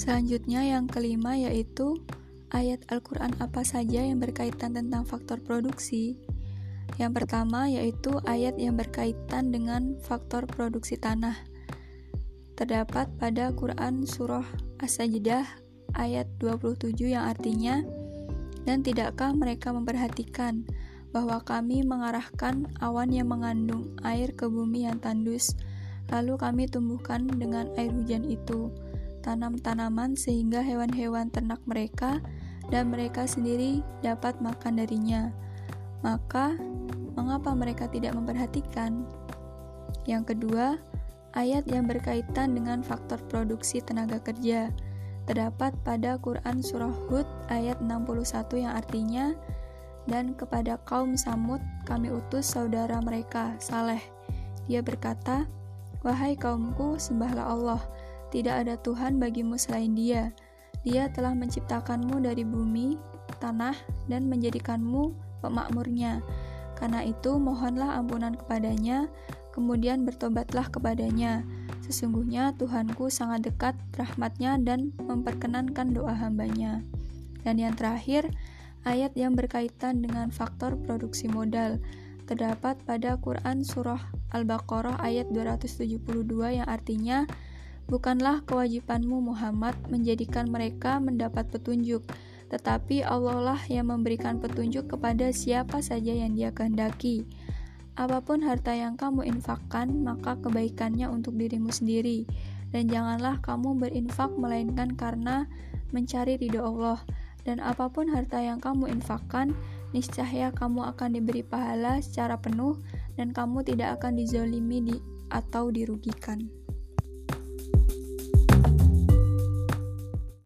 Selanjutnya yang kelima yaitu ayat Al-Quran apa saja yang berkaitan tentang faktor produksi. Yang pertama yaitu ayat yang berkaitan dengan faktor produksi tanah. Terdapat pada Quran Surah As-Sajdah ayat 27 yang artinya, Dan tidakkah mereka memperhatikan bahwa kami mengarahkan awan yang mengandung air ke bumi yang tandus, lalu kami tumbuhkan dengan air hujan itu tanam-tanaman sehingga hewan-hewan ternak mereka dan mereka sendiri dapat makan darinya. Maka, mengapa mereka tidak memperhatikan? Yang kedua, ayat yang berkaitan dengan faktor produksi tenaga kerja terdapat pada Quran Surah Hud ayat 61 yang artinya dan kepada kaum Samud kami utus saudara mereka, Saleh. Dia berkata, Wahai kaumku, sembahlah Allah, tidak ada Tuhan bagimu selain Dia. Dia telah menciptakanmu dari bumi, tanah, dan menjadikanmu pemakmurnya. Karena itu, mohonlah ampunan kepadanya, kemudian bertobatlah kepadanya. Sesungguhnya Tuhanku sangat dekat rahmatnya dan memperkenankan doa hambanya. Dan yang terakhir, ayat yang berkaitan dengan faktor produksi modal terdapat pada Quran Surah Al-Baqarah ayat 272 yang artinya Bukanlah kewajibanmu Muhammad menjadikan mereka mendapat petunjuk, tetapi Allah lah yang memberikan petunjuk kepada siapa saja yang dia kehendaki. Apa pun harta yang kamu infakkan, maka kebaikannya untuk dirimu sendiri. Dan janganlah kamu berinfak melainkan karena mencari ridho Allah. Dan apa pun harta yang kamu infakkan, niscaya kamu akan diberi pahala secara penuh dan kamu tidak akan dizolimi di, atau dirugikan.